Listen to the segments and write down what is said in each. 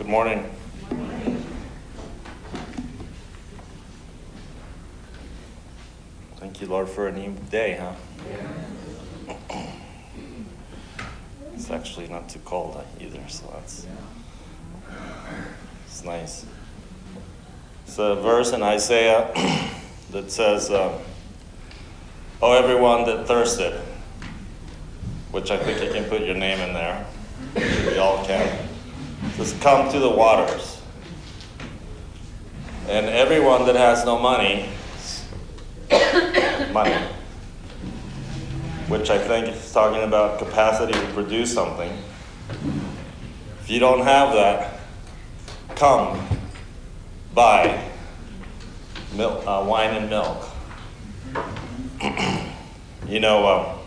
Good morning. Thank you, Lord, for a new day, huh? It's actually not too cold either, so that's it's nice. It's a verse in Isaiah that says, uh, "Oh, everyone that thirsted," which I think you can put your name in there. We all can. Says, "Come to the waters." And everyone that has no money, money, which I think is talking about capacity to produce something. If you don't have that, come buy milk, uh, wine and milk. you know, uh,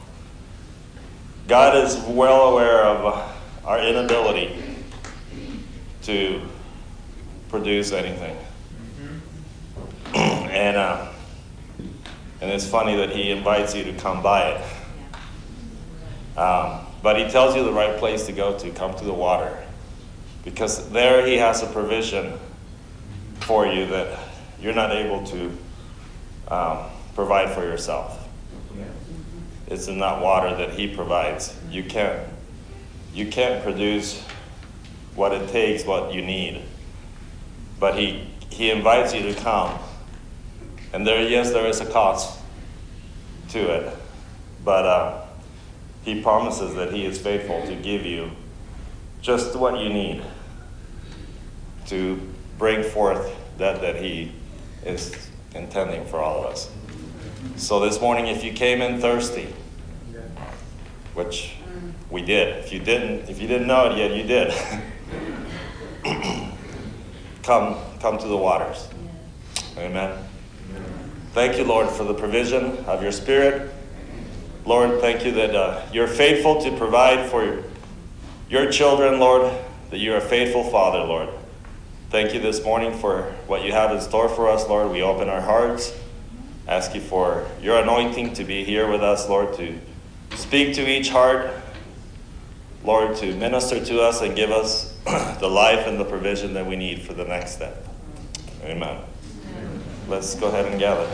God is well aware of our inability to produce anything. and, uh, and it's funny that He invites you to come by it. Um, but He tells you the right place to go to come to the water. Because there He has a provision for you that you're not able to um, provide for yourself. It's in that water that He provides. You can't, you can't produce what it takes, what you need. But He, he invites you to come. And there, yes, there is a cost to it. But uh, He promises that He is faithful to give you just what you need to bring forth that that He is intending for all of us. So this morning, if you came in thirsty, which we did, if you didn't, if you didn't know it yet, you did. come, come to the waters. Amen. Thank you, Lord, for the provision of your Spirit. Lord, thank you that uh, you're faithful to provide for your children, Lord, that you're a faithful Father, Lord. Thank you this morning for what you have in store for us, Lord. We open our hearts, ask you for your anointing to be here with us, Lord, to speak to each heart, Lord, to minister to us and give us the life and the provision that we need for the next step. Amen. Let's go ahead and gather.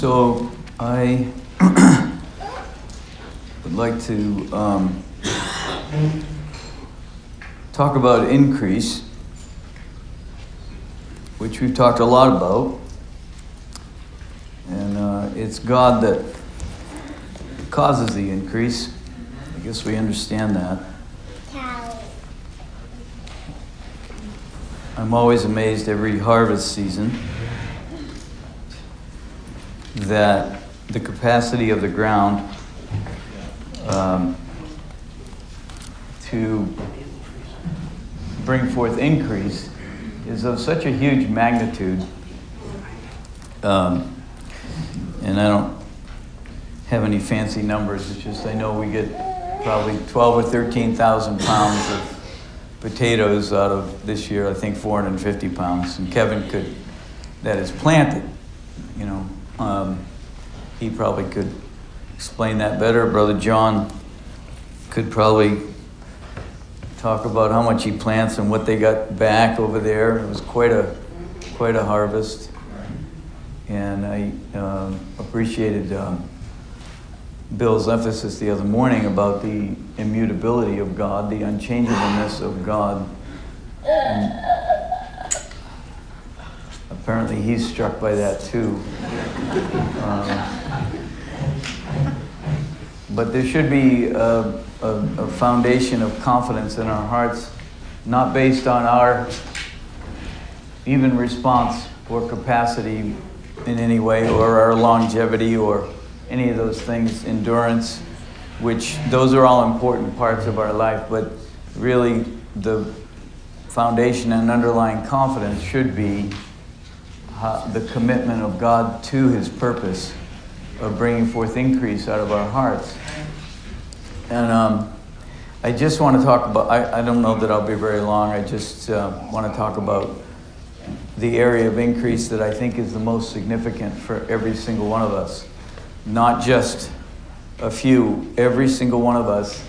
So I would like to um, talk about increase, which we've talked a lot about. And uh, it's God that causes the increase. I guess we understand that. I'm always amazed every harvest season that the capacity of the ground um, to bring forth increase is of such a huge magnitude. Um, and I don't have any fancy numbers. It's just I know we get probably 12 or 13,000 pounds of potatoes out of this year, I think 450 pounds. And Kevin could, that is planted, you know, um, he probably could explain that better. Brother John could probably talk about how much he plants and what they got back over there. It was quite a, quite a harvest. And I uh, appreciated um, Bill's emphasis the other morning about the immutability of God, the unchangeableness of God. And apparently, he's struck by that too. Um, but there should be a, a, a, foundation of confidence in our hearts, not based on our even response or capacity in any way, or our longevity, or any of those things, endurance, which those are all important parts of our life, but really the foundation and underlying confidence should be the commitment of God to his purpose of bringing forth increase out of our hearts. And um, I just want to talk about, I, I don't know that I'll be very long, I just uh, want to talk about the area of increase that I think is the most significant for every single one of us not just a few, every single one of us.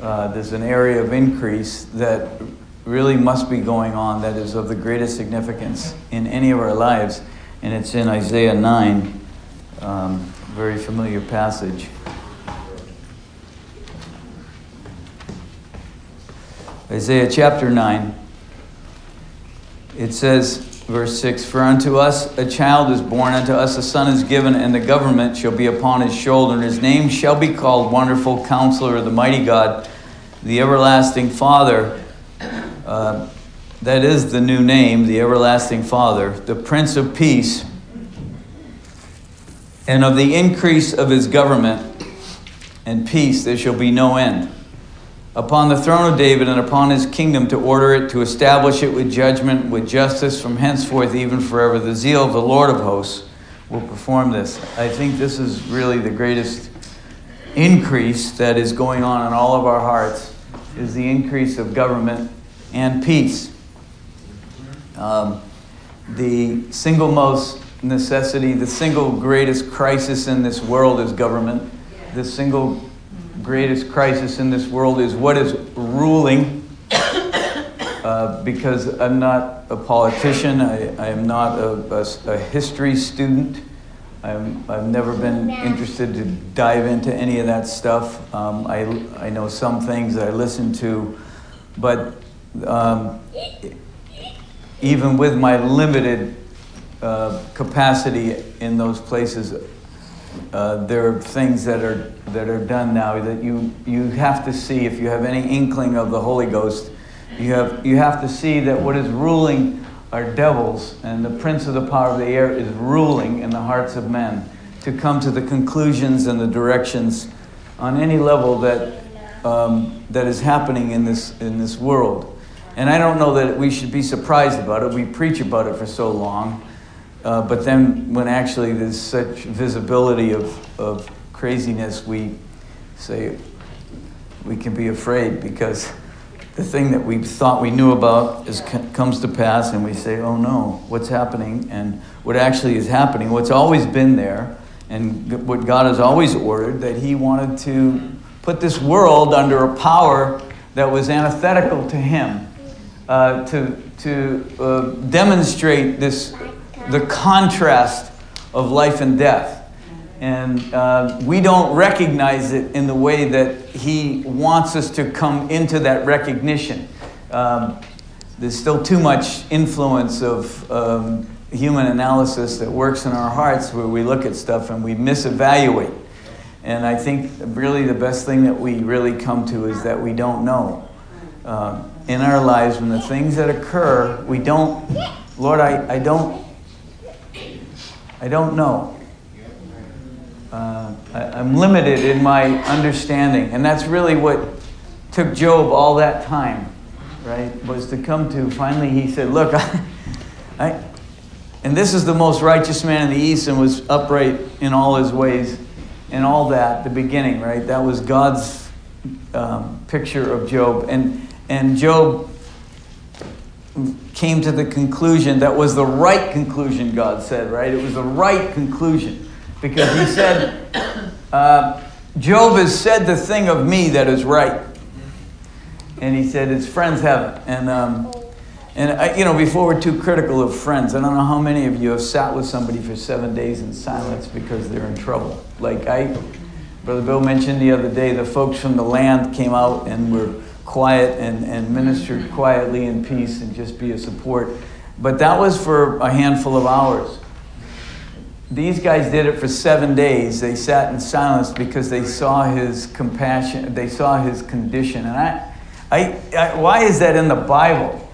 Uh, there's an area of increase that really must be going on that is of the greatest significance in any of our lives, and it's in Isaiah 9, um, very familiar passage. Isaiah chapter 9, it says, Verse 6 For unto us a child is born, unto us a son is given, and the government shall be upon his shoulder, and his name shall be called Wonderful Counselor, of the Mighty God, the Everlasting Father. That is the new name, the Everlasting Father, the Prince of Peace. And of the increase of his government and peace there shall be no end upon the throne of David and upon his kingdom to order it, to establish it with judgment, with justice from henceforth, even forever. The zeal of the Lord of hosts will perform this. I think this is really the greatest increase that is going on in all of our hearts is the increase of government and peace. Um, the single most necessity, the single greatest crisis in this world is government. The single greatest crisis in this world is what is ruling. Uh, because I'm not a politician, I, I am not a, a, a history student. I'm, I've never been interested to dive into any of that stuff. Um, I, I know some things I listen to, but um, even with my limited uh, capacity in those places, uh, there are things that are that are done now that you you have to see if you have any inkling of the Holy Ghost, you have you have to see that what is ruling are devils, and the prince of the power of the air is ruling in the hearts of men to come to the conclusions and the directions on any level that um, that is happening in this in this world. And I don't know that we should be surprised about it. We preach about it for so long. Uh, but then when actually there's such visibility of, of craziness, we say we can be afraid because the thing that we thought we knew about is, comes to pass and we say, oh no, what's happening? And what actually is happening, what's always been there, and what God has always ordered, that He wanted to put this world under a power that was antithetical to Him, uh, to, to uh, demonstrate this the contrast of life and death. And uh, we don't recognize it in the way that He wants us to come into that recognition. Um, there's still too much influence of um, human analysis that works in our hearts where we look at stuff and we misevaluate. And I think really the best thing that we really come to is that we don't know. Um, in our lives, when the things that occur, we don't, Lord, I, I don't, I don't know. Uh, I, I'm limited in my understanding. And that's really what took Job all that time, right? Was to come to finally, he said, Look, I, I and this is the most righteous man in the East and was upright in all his ways and all that, the beginning, right? That was God's um, picture of Job. And, and Job came to the conclusion that was the right conclusion, God said, right? It was the right conclusion. Because he said, uh, Job has said the thing of me that is right. And he said, his friends haven't. And, um, and I, you know, before we're too critical of friends, I don't know how many of you have sat with somebody for seven days in silence because they're in trouble. Like I, Brother Bill mentioned the other day, the folks from the land came out and were quiet and, and ministered mm-hmm. quietly in peace and just be a support. But that was for a handful of hours. These guys did it for seven days. They sat in silence because they saw his compassion, they saw his condition. And I, I, I why is that in the Bible?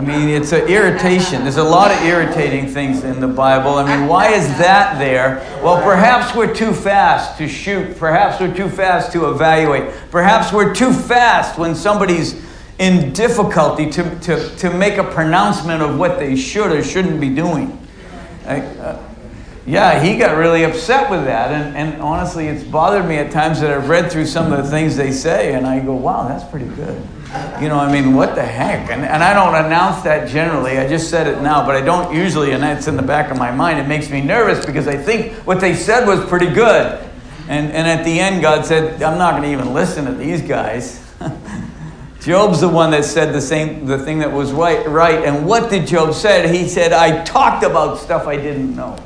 I mean, it's an irritation. There's a lot of irritating things in the Bible. I mean, why is that there? Well, perhaps we're too fast to shoot. Perhaps we're too fast to evaluate. Perhaps we're too fast when somebody's in difficulty to, to, to make a pronouncement of what they should or shouldn't be doing. I, uh, yeah, he got really upset with that. And, and honestly, it's bothered me at times that I've read through some of the things they say, and I go, wow, that's pretty good. You know, I mean, what the heck? And, and I don't announce that generally. I just said it now, but I don't usually, and that's in the back of my mind. It makes me nervous because I think what they said was pretty good. And, and at the end, God said, I'm not going to even listen to these guys. Job's the one that said the same, the thing that was right, right. And what did Job said? He said, I talked about stuff I didn't know.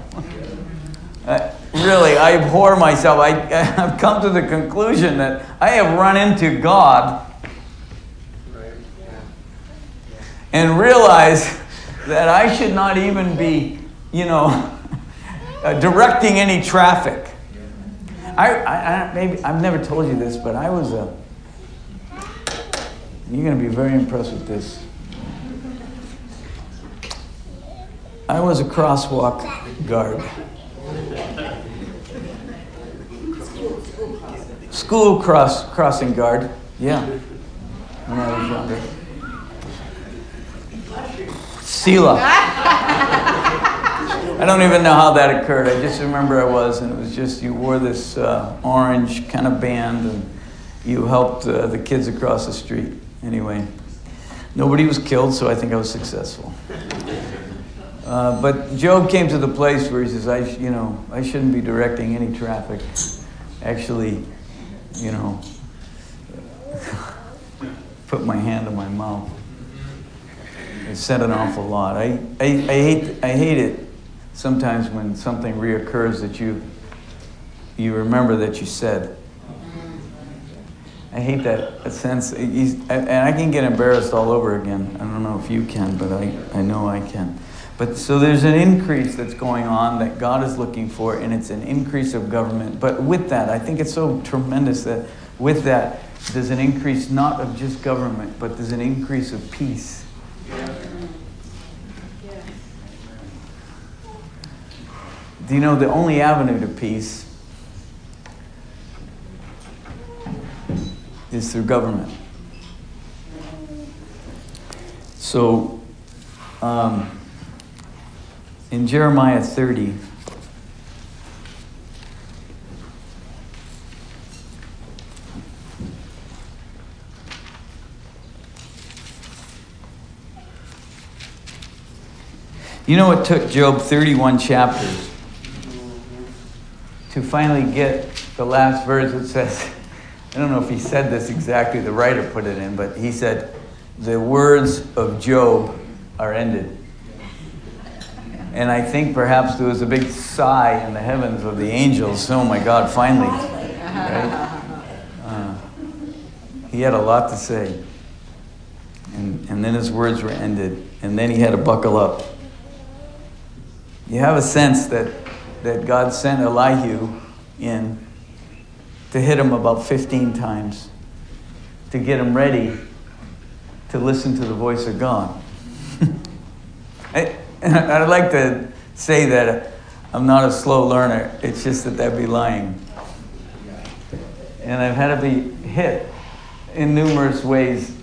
uh, really, I abhor myself. I, I've come to the conclusion that I have run into God and realize that I should not even be, you know, uh, directing any traffic. I, I, I, maybe I've never told you this, but I was a. You're going to be very impressed with this. I was a crosswalk guard. School cross crossing guard, yeah. Selah. I don't even know how that occurred. I just remember I was, and it was just you wore this uh, orange kind of band, and you helped uh, the kids across the street. Anyway, nobody was killed, so I think I was successful. Uh, but Job came to the place where he says, "I, you know, I shouldn't be directing any traffic. Actually, you know, put my hand in my mouth." It said an awful lot. I, I, I, hate, I hate it sometimes when something reoccurs that you, you remember that you said. I hate that sense. And I can get embarrassed all over again. I don't know if you can, but I, I know I can. But so there's an increase that's going on that God is looking for, and it's an increase of government. But with that, I think it's so tremendous that with that, there's an increase not of just government, but there's an increase of peace do you know the only avenue to peace is through government? So, um, in Jeremiah 30, You know, it took Job 31 chapters to finally get the last verse that says, I don't know if he said this exactly, the writer put it in, but he said, The words of Job are ended. And I think perhaps there was a big sigh in the heavens of the angels. Oh my God, finally. Right? Uh, he had a lot to say. And, and then his words were ended. And then he had to buckle up. You have a sense that, that God sent Elihu in to hit him about 15 times to get him ready to listen to the voice of God. I, I'd like to say that I'm not a slow learner, it's just that that'd be lying. And I've had to be hit in numerous ways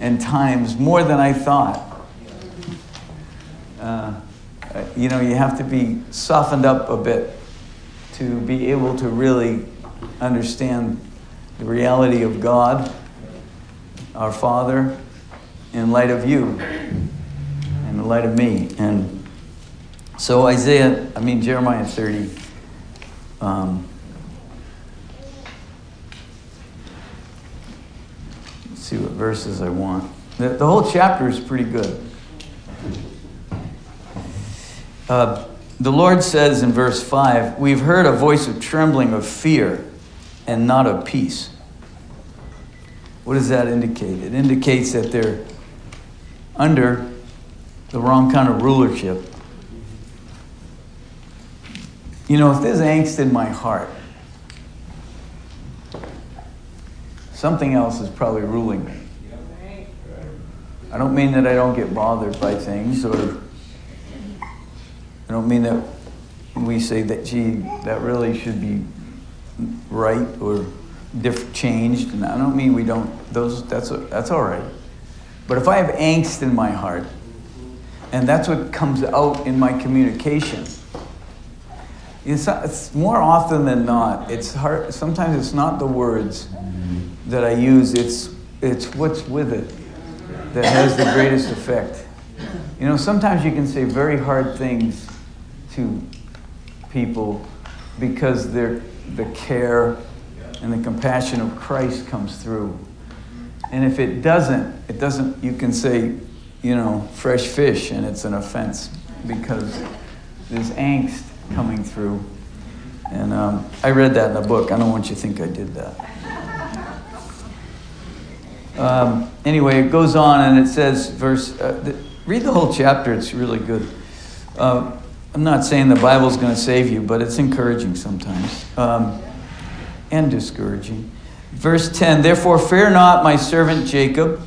and times, more than I thought. Uh, you know, you have to be softened up a bit to be able to really understand the reality of God, our Father, in light of you, in the light of me. And so Isaiah, I mean Jeremiah 30. Um, see what verses I want. The, the whole chapter is pretty good. Uh, the Lord says in verse 5 We've heard a voice of trembling, of fear, and not of peace. What does that indicate? It indicates that they're under the wrong kind of rulership. You know, if there's angst in my heart, something else is probably ruling me. I don't mean that I don't get bothered by things or don't mean that we say that, gee, that really should be right or diff- changed. And I don't mean we don't, those, that's, that's all right. But if I have angst in my heart, and that's what comes out in my communication, it's, not, it's more often than not, it's hard, sometimes it's not the words that I use, it's, it's what's with it that has the greatest effect. You know, sometimes you can say very hard things to people because the care and the compassion of Christ comes through. And if it doesn't, it doesn't, you can say, you know, fresh fish and it's an offense because there's angst coming through. And um, I read that in a book. I don't want you to think I did that. Um, anyway, it goes on and it says, verse, uh, the, read the whole chapter, it's really good. Uh, I'm not saying the Bible's going to save you, but it's encouraging sometimes um, and discouraging. Verse 10 Therefore, fear not my servant Jacob.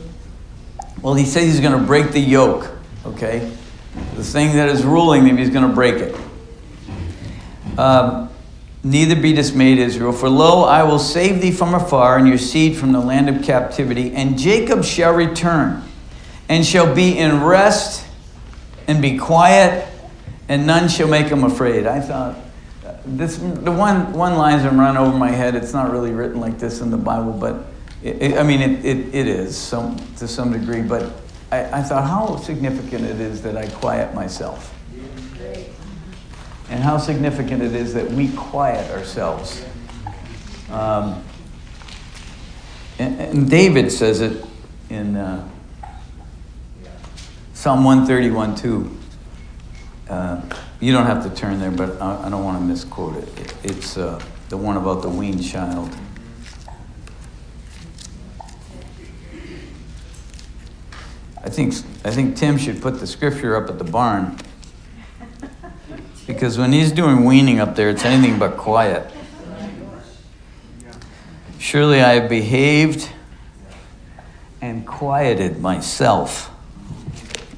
Well, he says he's going to break the yoke, okay? The thing that is ruling him, he's going to break it. Um, Neither be dismayed, Israel, for lo, I will save thee from afar, and your seed from the land of captivity, and Jacob shall return, and shall be in rest, and be quiet, and none shall make him afraid. I thought this the one one lines that run over my head. It's not really written like this in the Bible, but it, it, I mean it, it, it is some to some degree. But I, I thought how significant it is that I quiet myself, and how significant it is that we quiet ourselves. Um, and, and, David says it in uh, Psalm 131 2. Uh, you don't have to turn there, but I, I don't want to misquote it. It's uh, the one about the weaned child. I think, I think Tim should put the scripture up at the barn. Because when he's doing weaning up there, it's anything but quiet. Surely I have behaved and quieted myself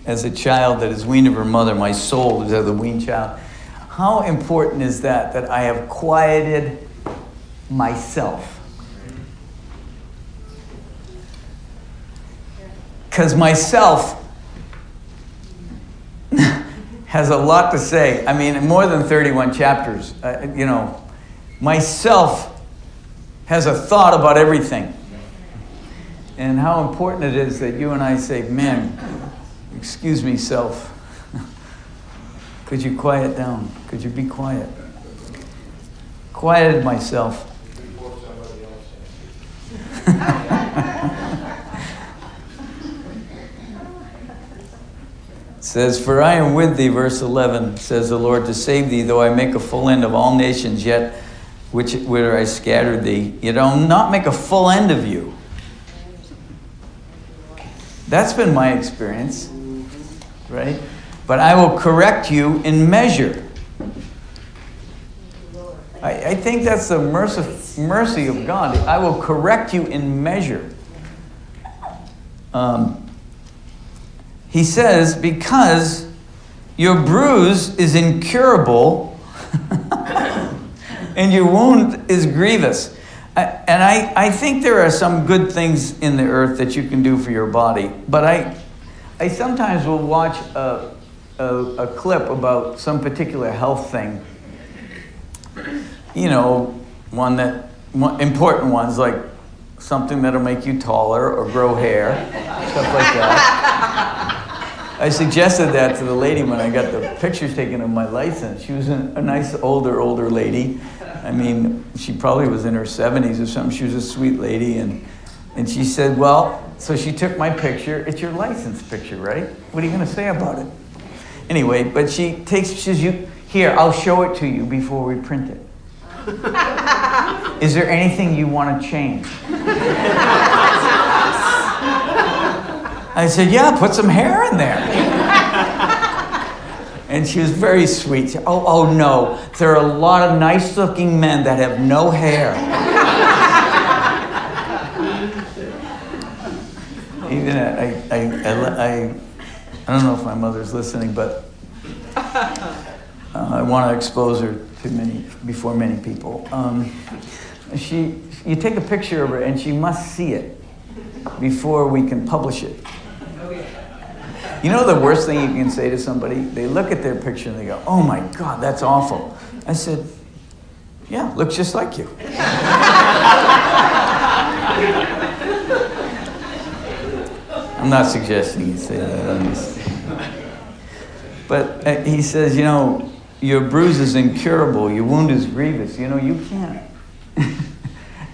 as a child that is weaned of her mother, my soul is as a weaned child. How important is that, that I have quieted myself? Because myself has a lot to say. I mean, more than 31 chapters. Uh, you know, myself has a thought about everything. And how important it is that you and I say, man, Excuse me, self. Could you quiet down? Could you be quiet? Quieted myself. says, For I am with thee, verse 11, says the Lord, to save thee, though I make a full end of all nations, yet which where I scattered thee, yet I'll not make a full end of you. That's been my experience, right? But I will correct you in measure. I, I think that's the mercy, mercy of God. I will correct you in measure. Um, he says, because your bruise is incurable and your wound is grievous. And I, I think there are some good things in the earth that you can do for your body, but I, I sometimes will watch a, a, a clip about some particular health thing. You know, one that, important ones like something that'll make you taller or grow hair, stuff like that. I suggested that to the lady when I got the pictures taken of my license. She was a, a nice older, older lady. I mean, she probably was in her 70s or something. She was a sweet lady. And, and she said, Well, so she took my picture. It's your license picture, right? What are you going to say about it? Anyway, but she takes, she says, you, Here, I'll show it to you before we print it. Is there anything you want to change? I said, Yeah, put some hair in there. and she was very sweet. Oh, oh no, there are a lot of nice looking men that have no hair. Even I, I, I, don't know if my mother's listening, but uh, I want to expose her to many before many people. Um, she, you take a picture of her, and she must see it before we can publish it. You know the worst thing you can say to somebody? They look at their picture and they go, oh my God, that's awful. I said, yeah, looks just like you. I'm not suggesting you say that. But uh, he says, you know, your bruise is incurable, your wound is grievous. You know, you can't.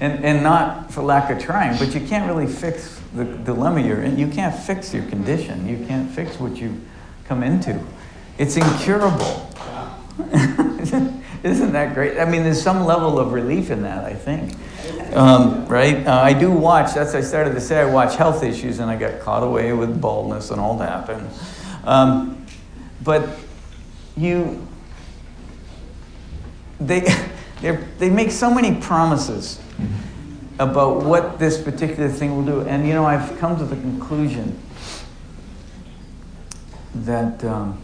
and, and not for lack of trying, but you can't really fix the dilemma you're in. You can't fix your condition. You can't fix what you've come into. It's incurable. Isn't that great? I mean, there's some level of relief in that, I think. Um, right? Uh, I do watch, that's I started to say, I watch health issues and I got caught away with baldness and all that. And, um, but you, they, they make so many promises about what this particular thing will do. And you know, I've come to the conclusion that um,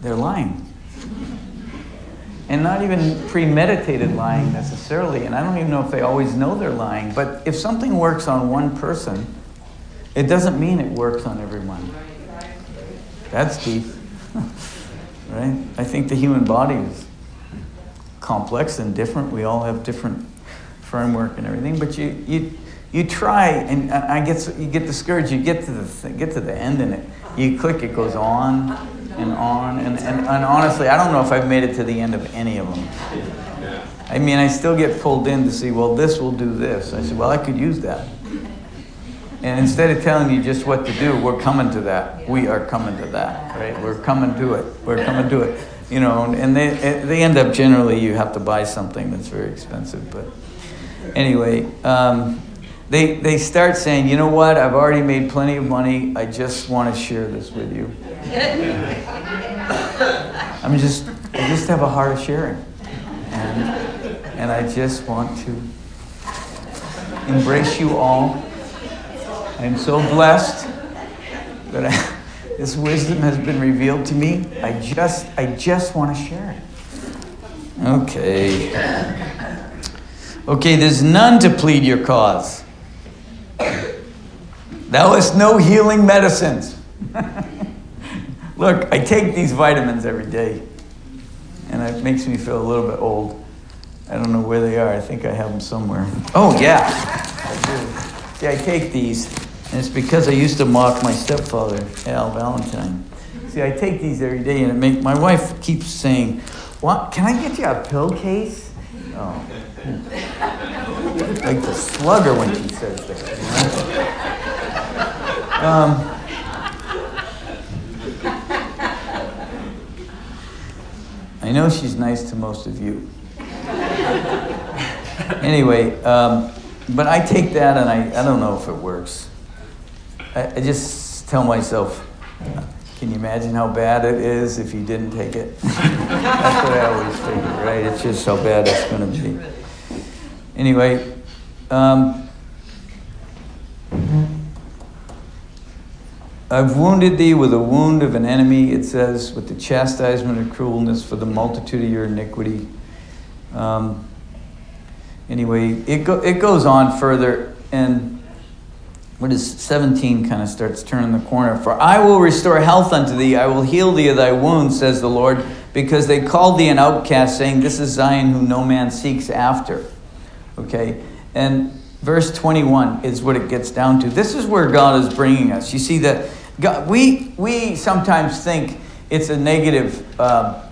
they're lying. And not even premeditated lying necessarily. And I don't even know if they always know they're lying. But if something works on one person, it doesn't mean it works on everyone. That's deep. right? I think the human body is complex and different. We all have different framework and everything, but you, you, you try, and I get, you get discouraged, you get to, the, get to the end and it, you click, it goes on and on, and, and, and honestly, I don't know if I've made it to the end of any of them. I mean, I still get pulled in to see, well, this will do this. I said, well, I could use that. And instead of telling you just what to do, we're coming to that. We are coming to that, right? We're coming to it. We're coming to it. You know, and they, they end up generally, you have to buy something that's very expensive, but anyway, um, they, they start saying, you know what, I've already made plenty of money. I just want to share this with you. I'm just, I just have a heart of sharing. And, and I just want to embrace you all. I'm so blessed that I, this wisdom has been revealed to me. I just, I just want to share it. Okay. Okay, there's none to plead your cause. Thou hast no healing medicines. Look, I take these vitamins every day, and it makes me feel a little bit old. I don't know where they are. I think I have them somewhere. Oh, yeah, I do. See, I take these, and it's because I used to mock my stepfather, Al Valentine. See, I take these every day, and it make my wife keeps saying, "What? Can I get you a pill case?" Oh like the slugger when she says that. Um, I know she's nice to most of you. anyway, um, but I take that and I, I don't know if it works. I, I just tell myself, can you imagine how bad it is if you didn't take it? That's what I always figure, right? It's just how bad it's going to be. Anyway, um, I've wounded thee with a wound of an enemy, it says, with the chastisement of cruelness for the multitude of your iniquity. Um, anyway, it, go, it goes on further, and what is 17 kind of starts turning the corner. For I will restore health unto thee, I will heal thee of thy wounds, says the Lord, because they called thee an outcast, saying, This is Zion whom no man seeks after. Okay? And verse 21 is what it gets down to. This is where God is bringing us. You see that God, we, we sometimes think it's a negative uh,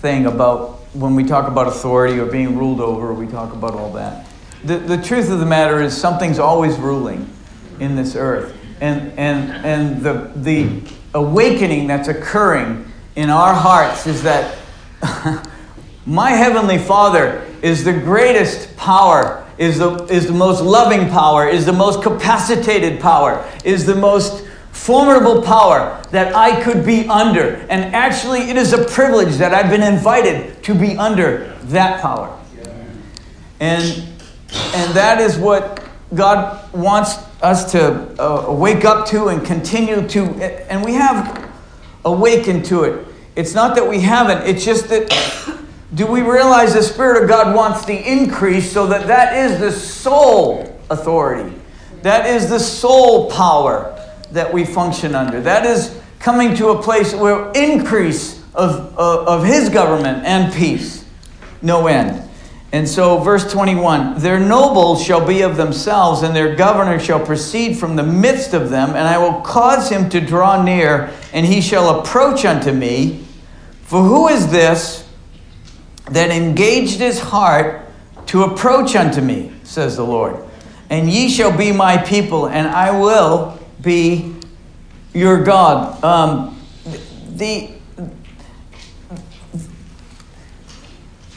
thing about when we talk about authority or being ruled over, we talk about all that. The, the truth of the matter is something's always ruling in this earth. And, and, and the, the awakening that's occurring in our hearts is that my Heavenly Father is the greatest power, is the, is the most loving power, is the most capacitated power, is the most formidable power that I could be under. And actually, it is a privilege that I've been invited to be under that power. And, and that is what God wants us to uh, wake up to and continue to. And we have awakened to it. It's not that we haven't, it's just that do we realize the Spirit of God wants the increase so that that is the sole authority? That is the sole power that we function under. That is coming to a place where increase of, of, of his government and peace, no end. And so, verse 21 Their nobles shall be of themselves, and their governor shall proceed from the midst of them, and I will cause him to draw near, and he shall approach unto me. For who is this that engaged his heart to approach unto me, says the Lord? And ye shall be my people, and I will be your God. Um, the,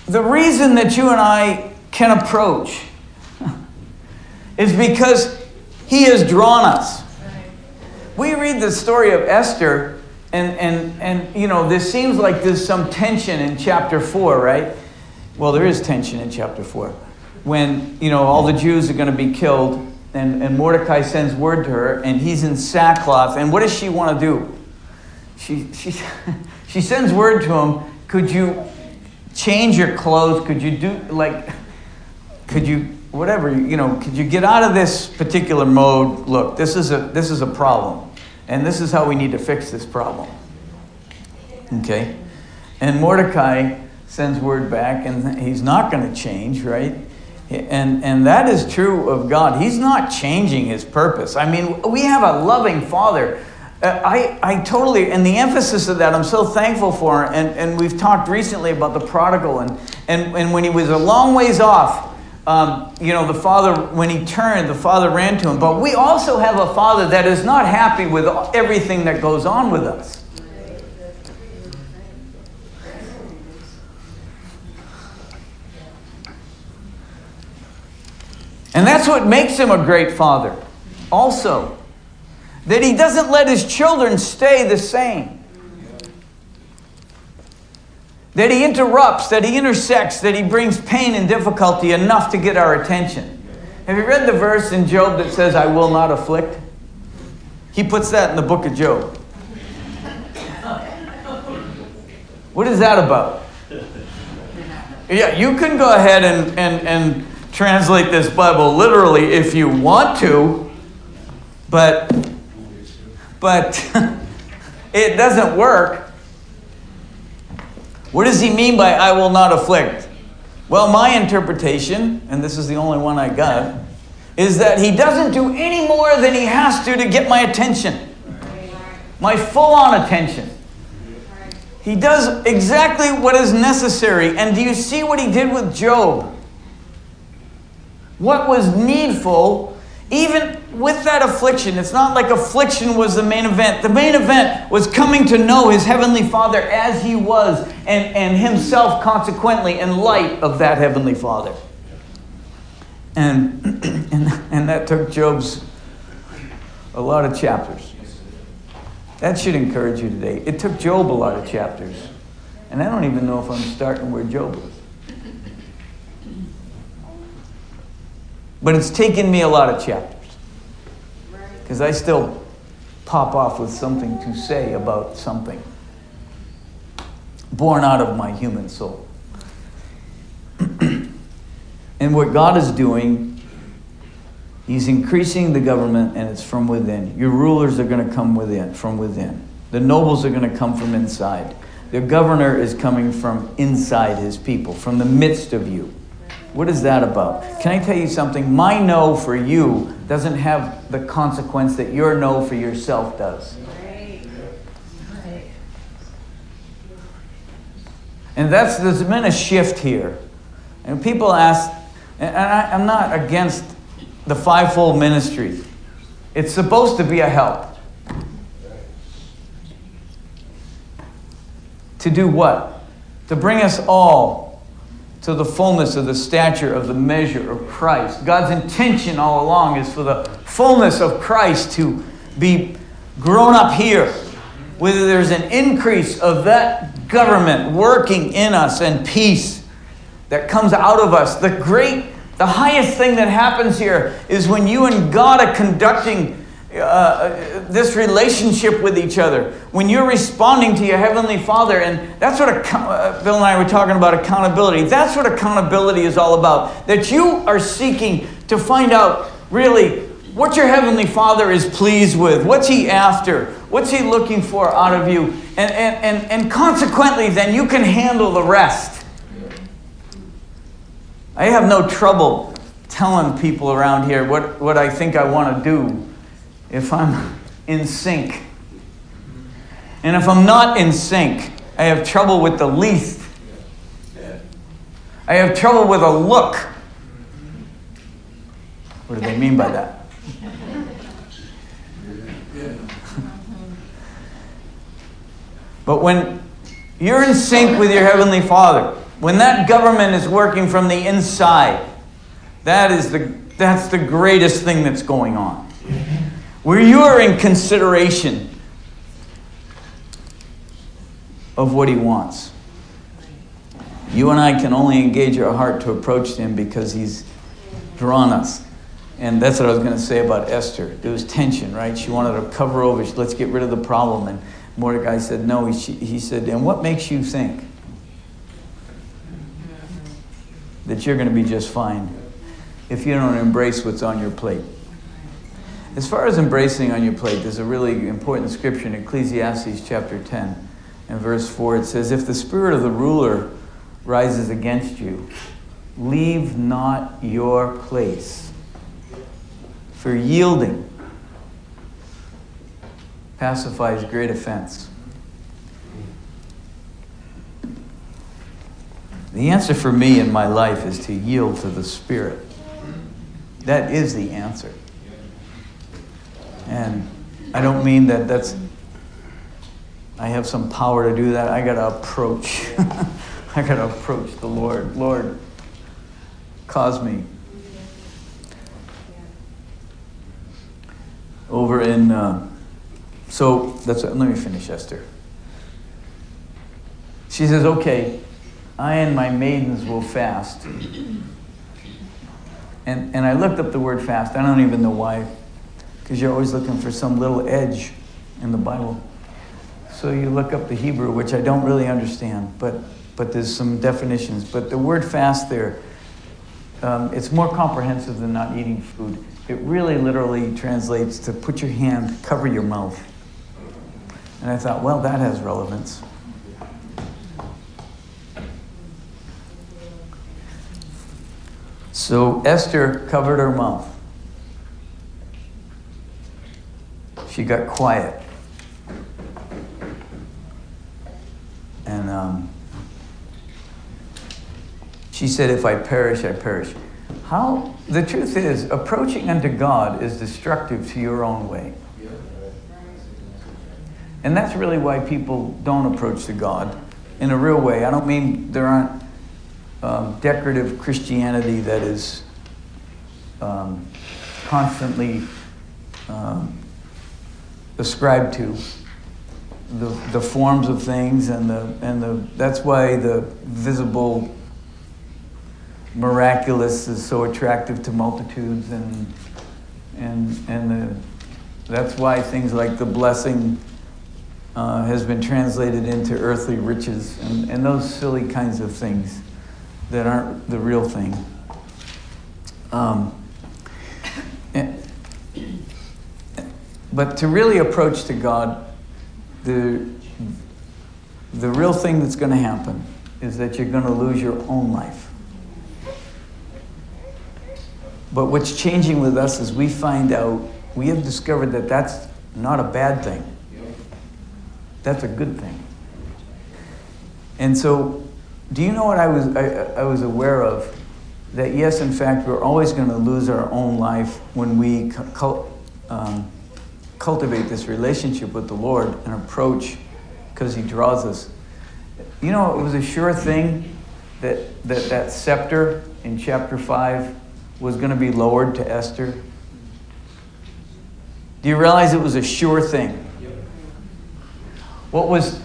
the reason that you and I can approach is because He has drawn us. We read the story of Esther, and, and, and you know, this seems like there's some tension in chapter 4, right? Well, there is tension in chapter 4. When, you know, all the Jews are going to be killed, and, and Mordecai sends word to her, and he's in sackcloth. And what does she want to do? She, she, she sends word to him, could you change your clothes? Could you do, like, could you, whatever, you know, could you get out of this particular mode? Look, this is a, this is a problem. And this is how we need to fix this problem. Okay? And Mordecai sends word back, and he's not going to change, right? And, and that is true of God. He's not changing his purpose. I mean, we have a loving Father. Uh, I, I totally, and the emphasis of that, I'm so thankful for. And, and we've talked recently about the prodigal. And, and, and when he was a long ways off, um, you know, the father, when he turned, the father ran to him. But we also have a father that is not happy with everything that goes on with us. And that's what makes him a great father, also. That he doesn't let his children stay the same. That he interrupts, that he intersects, that he brings pain and difficulty enough to get our attention. Have you read the verse in Job that says, I will not afflict? He puts that in the book of Job. What is that about? Yeah, you can go ahead and, and, and translate this Bible literally if you want to, but but it doesn't work. What does he mean by I will not afflict? Well, my interpretation, and this is the only one I got, is that he doesn't do any more than he has to to get my attention. My full on attention. He does exactly what is necessary. And do you see what he did with Job? What was needful even with that affliction, it's not like affliction was the main event. The main event was coming to know his heavenly Father as he was, and, and himself consequently in light of that heavenly Father. And, and, and that took Job's a lot of chapters. That should encourage you today. It took Job a lot of chapters. And I don't even know if I'm starting where Job was. But it's taken me a lot of chapters. Because I still pop off with something to say about something born out of my human soul. and what God is doing, He's increasing the government and it's from within. Your rulers are going to come within, from within. The nobles are going to come from inside. The governor is coming from inside his people, from the midst of you. What is that about? Can I tell you something? My no for you doesn't have the consequence that your no for yourself does. And that's there's been a shift here. And people ask, and I, I'm not against the fivefold ministry. It's supposed to be a help. To do what? To bring us all to the fullness of the stature of the measure of Christ. God's intention all along is for the fullness of Christ to be grown up here. Whether there's an increase of that government working in us and peace that comes out of us. The great, the highest thing that happens here is when you and God are conducting uh, this relationship with each other, when you're responding to your Heavenly Father, and that's what uh, Bill and I were talking about accountability. That's what accountability is all about. That you are seeking to find out really what your Heavenly Father is pleased with, what's He after, what's He looking for out of you, and, and, and, and consequently, then you can handle the rest. I have no trouble telling people around here what, what I think I want to do if I'm in sync. And if I'm not in sync, I have trouble with the least. I have trouble with a look. What do they mean by that? But when you're in sync with your Heavenly Father, when that government is working from the inside, that is the, that's the greatest thing that's going on where you are in consideration of what He wants. You and I can only engage our heart to approach Him because He's drawn us. And that's what I was going to say about Esther. There was tension, right? She wanted to cover over, let's get rid of the problem. And Mordecai said, No. He, he said, And what makes you think that you're going to be just fine if you don't embrace what's on your plate? As far as embracing on your plate, there's a really important scripture in Ecclesiastes chapter 10 and verse 4. It says, If the spirit of the ruler rises against you, leave not your place. For yielding pacifies great offense. The answer for me in my life is to yield to the Spirit. That is the answer. And I don't mean that that's, I have some power to do that. I got to approach. I got to approach the Lord. Lord, cause me. Over in, uh, so that's, let me finish Esther. She says, okay, I and my maidens will fast. And, and I looked up the word fast. I don't even know why because you're always looking for some little edge in the Bible. So you look up the Hebrew, which I don't really understand, but, but there's some definitions. But the word fast there, um, it's more comprehensive than not eating food. It really literally translates to put your hand, cover your mouth. And I thought, well, that has relevance. So Esther covered her mouth. She got quiet. And um, she said, If I perish, I perish. How the truth is, approaching unto God is destructive to your own way. And that's really why people don't approach to God in a real way. I don't mean there aren't um, decorative Christianity that is um, constantly um, ascribed to the, the forms of things and the and the that's why the visible miraculous is so attractive to multitudes and and and the, that's why things like the blessing uh, has been translated into earthly riches and, and those silly kinds of things that aren't the real thing. Um, but to really approach to God, the, the real thing that's going to happen is that you're going to lose your own life. But what's changing with us is we find out, we have discovered that that's not a bad thing. That's a good thing. And so, do you know what I was, I, I was aware of? That yes, in fact, we're always going to lose our own life when we um, cultivate this relationship with the Lord and approach because He draws us. You know, it was a sure thing that that, that scepter in chapter 5 was going to be lowered to Esther. Do you realize it was a sure thing? What was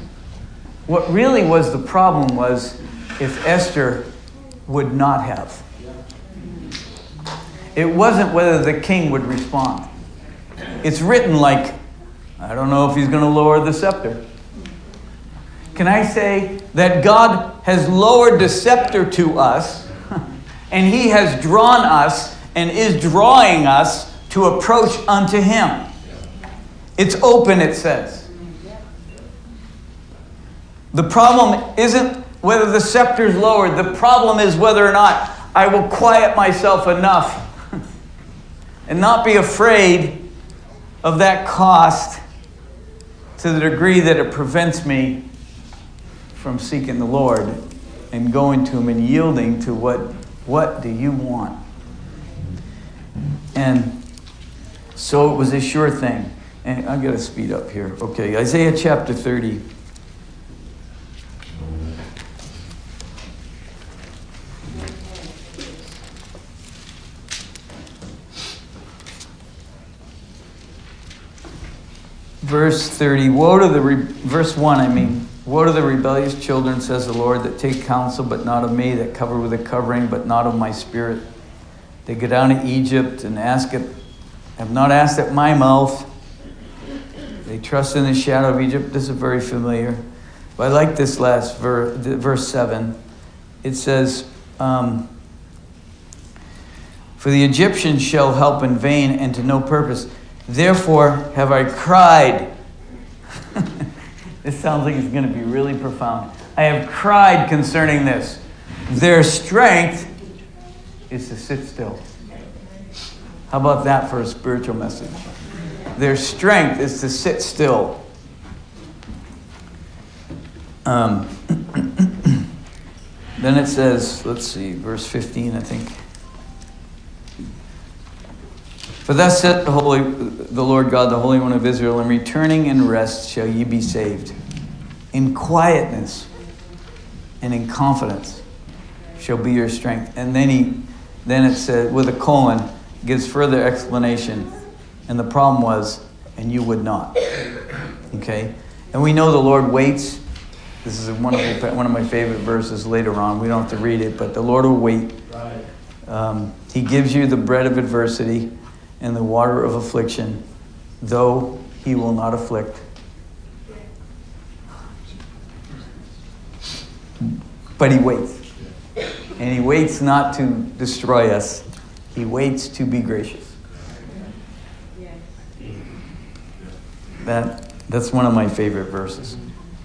what really was the problem was if Esther would not have. It wasn't whether the king would respond. It's written like, I don't know if he's going to lower the scepter. Can I say that God has lowered the scepter to us, and he has drawn us and is drawing us to approach unto him? It's open, it says. The problem isn't whether the scepter is lowered, the problem is whether or not I will quiet myself enough and not be afraid of that cost to the degree that it prevents me from seeking the Lord and going to Him and yielding to what, what do you want? And so it was a sure thing. And I've got to speed up here. Okay, Isaiah chapter 30. Verse 30 woe to the re- verse 1 i mean woe to the rebellious children says the lord that take counsel but not of me that cover with a covering but not of my spirit. They go down to egypt and ask it have not asked at my mouth. They trust in the shadow of egypt. This is very familiar. But i like this last verse verse 7 it says um, for the egyptians shall help in vain and to no purpose Therefore have I cried. this sounds like it's going to be really profound. I have cried concerning this. Their strength is to sit still. How about that for a spiritual message? Their strength is to sit still. Um, then it says, let's see, verse 15, I think. For thus said the Holy, the Lord God, the Holy One of Israel, in returning in rest shall ye be saved. In quietness and in confidence shall be your strength. And then he, then it said with a colon, gives further explanation. And the problem was, and you would not. Okay, and we know the Lord waits. This is a wonderful, one of my favorite verses later on. We don't have to read it, but the Lord will wait. Um, he gives you the bread of adversity and the water of affliction, though he will not afflict. But he waits. And he waits not to destroy us, he waits to be gracious. That, that's one of my favorite verses.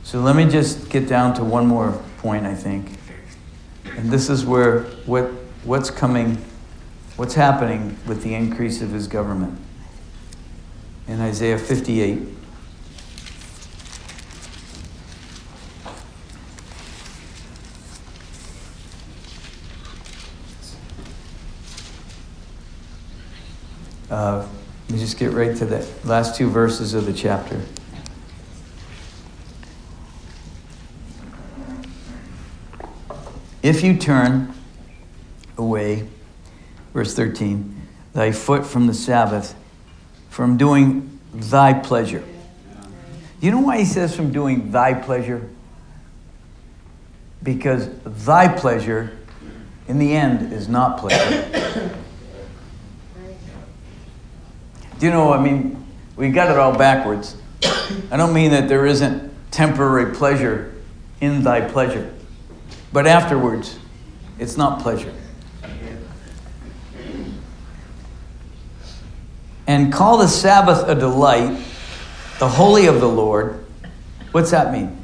So let me just get down to one more point, I think. And this is where what, what's coming what's happening with the increase of his government. In Isaiah 58, Uh, let me just get right to the last two verses of the chapter. If you turn verse 13, thy foot from the Sabbath, from doing thy pleasure. You know why he says from doing thy pleasure? Because thy pleasure, in the end, is not pleasure. Do you know, I mean, we got it all backwards. I don't mean that there isn't temporary pleasure in thy pleasure, but afterwards, it's not pleasure. And call the Sabbath a delight, the holy of the Lord. What's that mean?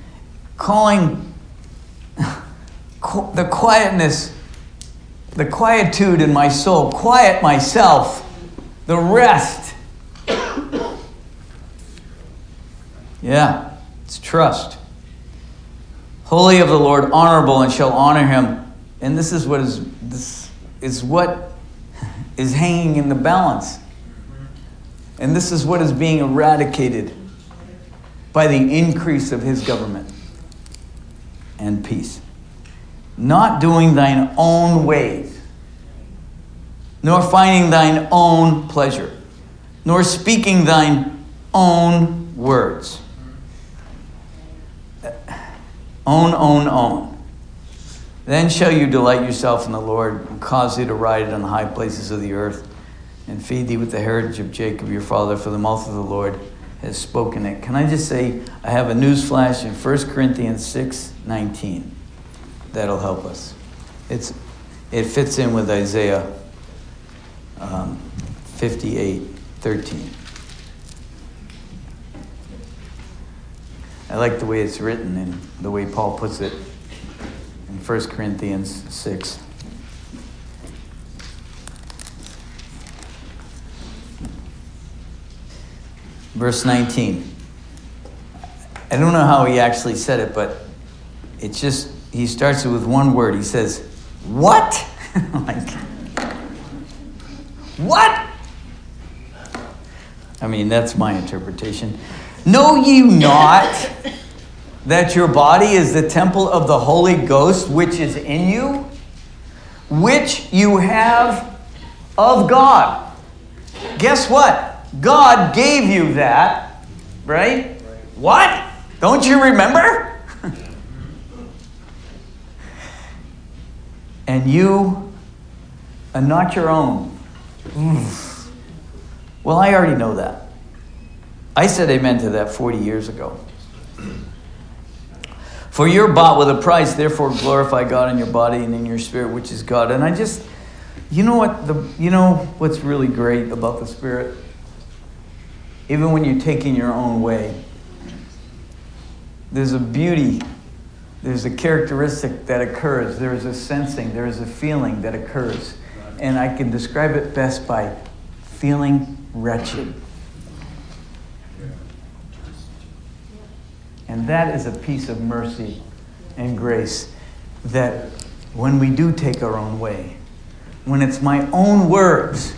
Calling the quietness, the quietude in my soul, quiet myself, the rest. Yeah, it's trust. Holy of the Lord, honorable, and shall honor him. And this is what is this is what is hanging in the balance. And this is what is being eradicated by the increase of his government and peace. Not doing thine own ways, nor finding thine own pleasure, nor speaking thine own words. Own, own, own. Then shall you delight yourself in the Lord and cause thee to ride on the high places of the earth and feed thee with the heritage of Jacob your father, for the mouth of the Lord has spoken it. Can I just say, I have a news flash in 1 Corinthians 6 19 that'll help us. It's, it fits in with Isaiah um, 58 13. I like the way it's written and the way Paul puts it in 1 Corinthians 6. Verse 19. I don't know how he actually said it, but it's just, he starts it with one word. He says, What? like, what? I mean, that's my interpretation. Know ye not that your body is the temple of the Holy Ghost which is in you, which you have of God? Guess what? God gave you that, right? What? Don't you remember? and you are not your own. Well, I already know that. I said amen to that 40 years ago. For you're bought with a price, therefore glorify God in your body and in your spirit, which is God. And I just, you know what the, you know what's really great about the Spirit? Even when you're taking your own way, there's a beauty, there's a characteristic that occurs, there's a sensing, there's a feeling that occurs. And I can describe it best by feeling wretched. And that is a piece of mercy and grace that when we do take our own way, when it's my own words,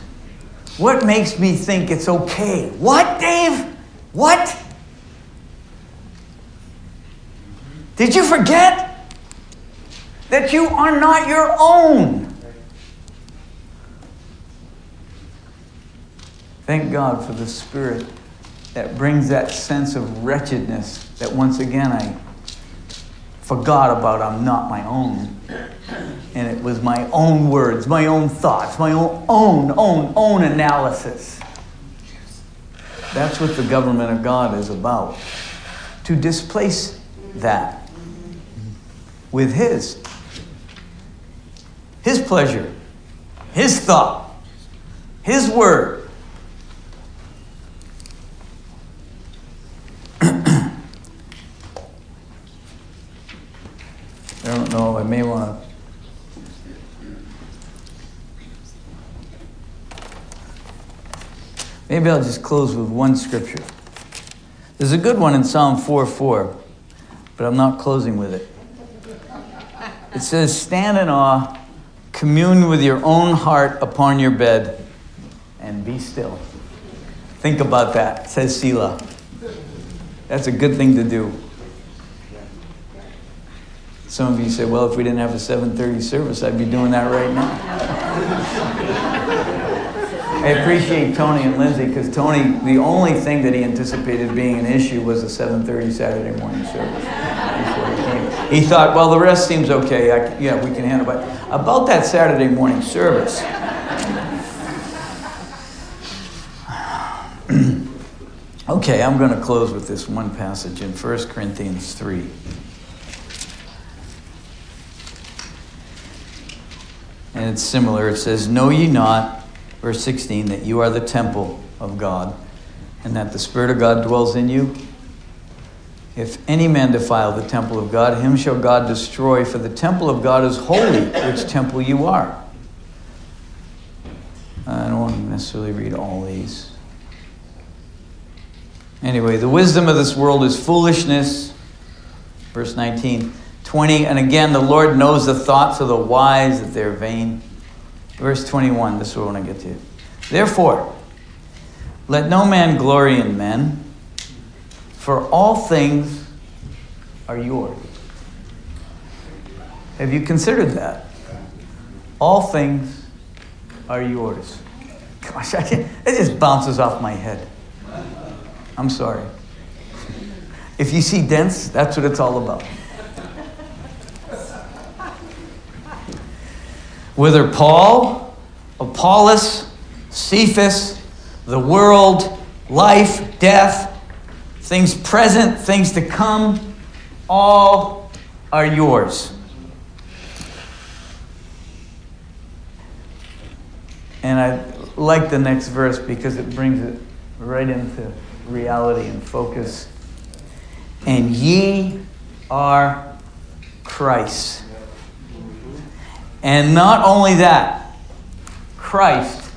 what makes me think it's okay? What, Dave? What? Did you forget that you are not your own? Thank God for the Spirit that brings that sense of wretchedness that once again I forgot about I'm not my own. It was my own words, my own thoughts, my own, own, own, own analysis. That's what the government of God is about. To displace that with His. His pleasure, His thought, His word. I don't know, I may want to. Maybe I'll just close with one scripture. There's a good one in Psalm 4 4, but I'm not closing with it. It says, Stand in awe, commune with your own heart upon your bed, and be still. Think about that, says Selah. That's a good thing to do. Some of you say, well, if we didn't have a 7:30 service, I'd be doing that right now. I appreciate Tony and Lindsay because Tony, the only thing that he anticipated being an issue was a 7:30 Saturday morning service. He, he thought, well, the rest seems okay. I, yeah, we can handle it. About that Saturday morning service. okay, I'm going to close with this one passage in 1 Corinthians 3. And it's similar. It says, Know ye not, verse 16, that you are the temple of God, and that the Spirit of God dwells in you? If any man defile the temple of God, him shall God destroy, for the temple of God is holy, which temple you are. I don't want to necessarily read all these. Anyway, the wisdom of this world is foolishness. Verse 19. 20, and again, the Lord knows the thoughts of the wise, that they're vain. Verse 21, this is what I want to get to. Therefore, let no man glory in men, for all things are yours. Have you considered that? All things are yours. Gosh, I can't, it just bounces off my head. I'm sorry. If you see dents, that's what it's all about. Whether Paul, Apollos, Cephas, the world, life, death, things present, things to come, all are yours. And I like the next verse because it brings it right into reality and focus. And ye are Christ. And not only that, Christ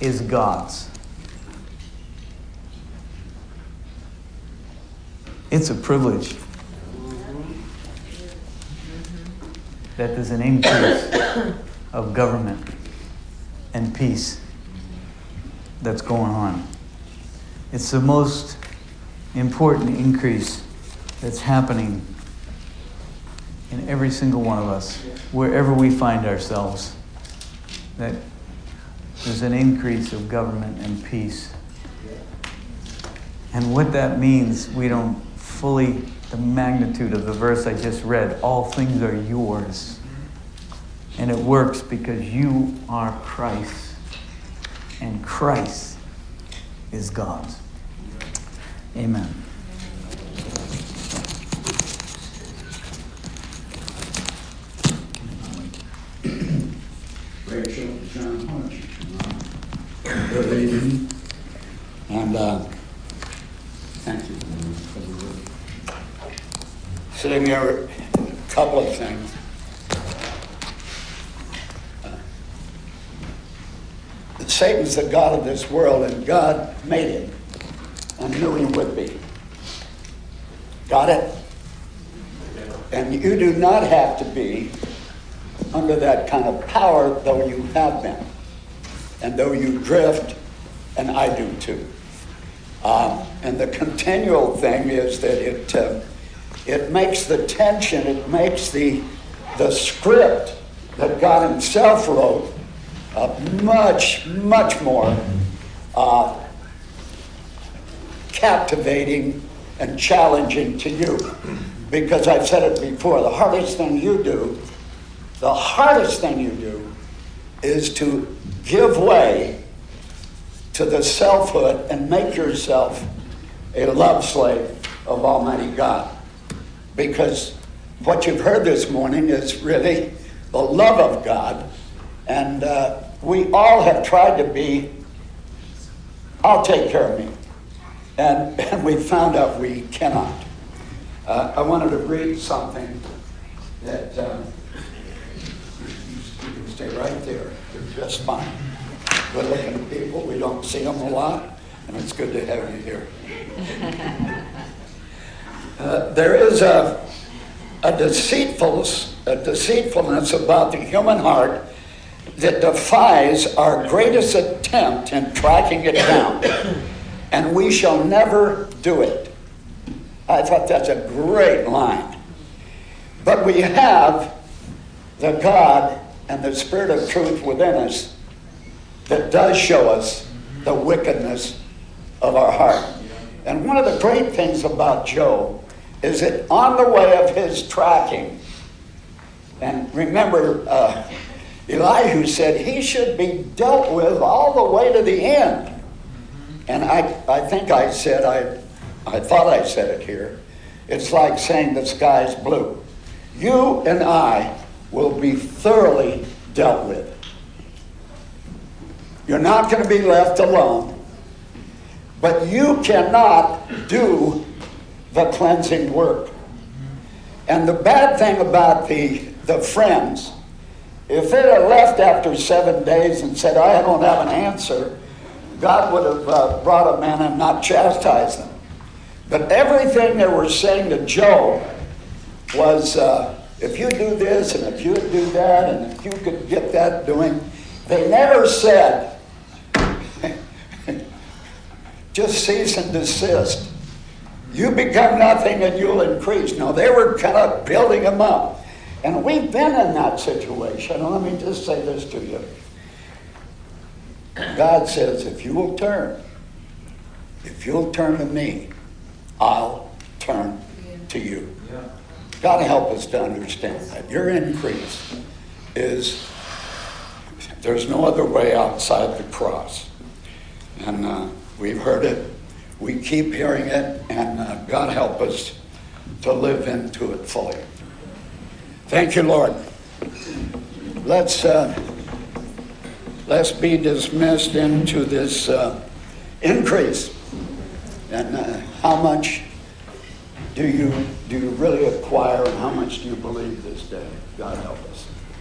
is God's. It's a privilege that there's an increase of government and peace that's going on. It's the most important increase that's happening in every single one of us, wherever we find ourselves, that there's an increase of government and peace. And what that means, we don't fully, the magnitude of the verse I just read, all things are yours. And it works because you are Christ, and Christ is God's. Amen. John Hodge. Good evening. And uh, thank you for the word. Sitting here, a couple of things. Uh, Satan's the God of this world, and God made him and knew he would be. Got it? And you do not have to be under that kind of power, though you have been, and though you drift, and I do too. Um, and the continual thing is that it uh, it makes the tension, it makes the the script that God Himself wrote uh, much much more uh, captivating and challenging to you. Because I've said it before, the hardest thing you do the hardest thing you do is to give way to the selfhood and make yourself a love slave of Almighty God. Because what you've heard this morning is really the love of God. And uh, we all have tried to be, I'll take care of me. And, and we found out we cannot. Uh, I wanted to read something that. Uh, stay right there. You're just fine. Good looking people. We don't see them a lot, and it's good to have you here. Uh, there is a, a deceitfulness, a deceitfulness about the human heart that defies our greatest attempt in tracking it down. And we shall never do it. I thought that's a great line. But we have the God and the Spirit of truth within us that does show us the wickedness of our heart. And one of the great things about Job is that on the way of his tracking, and remember, uh, Elihu said he should be dealt with all the way to the end. And I, I think I said, I, I thought I said it here. It's like saying the sky's blue. You and I will be thoroughly dealt with. You're not going to be left alone, but you cannot do the cleansing work. And the bad thing about the, the friends, if they had left after seven days and said, I don't have an answer, God would have uh, brought them in and not chastised them. But everything they were saying to Job was, uh, if you do this and if you do that and if you could get that doing, they never said, just cease and desist. You become nothing and you'll increase. No, they were kind of building them up. And we've been in that situation. Let me just say this to you. God says, if you will turn, if you'll turn to me, I'll turn to you. God help us to understand that. Your increase is, there's no other way outside the cross. And uh, we've heard it, we keep hearing it, and uh, God help us to live into it fully. Thank you, Lord. Let's, uh, let's be dismissed into this uh, increase. And uh, how much do you, do you really acquire and how much do you believe this day? God help us.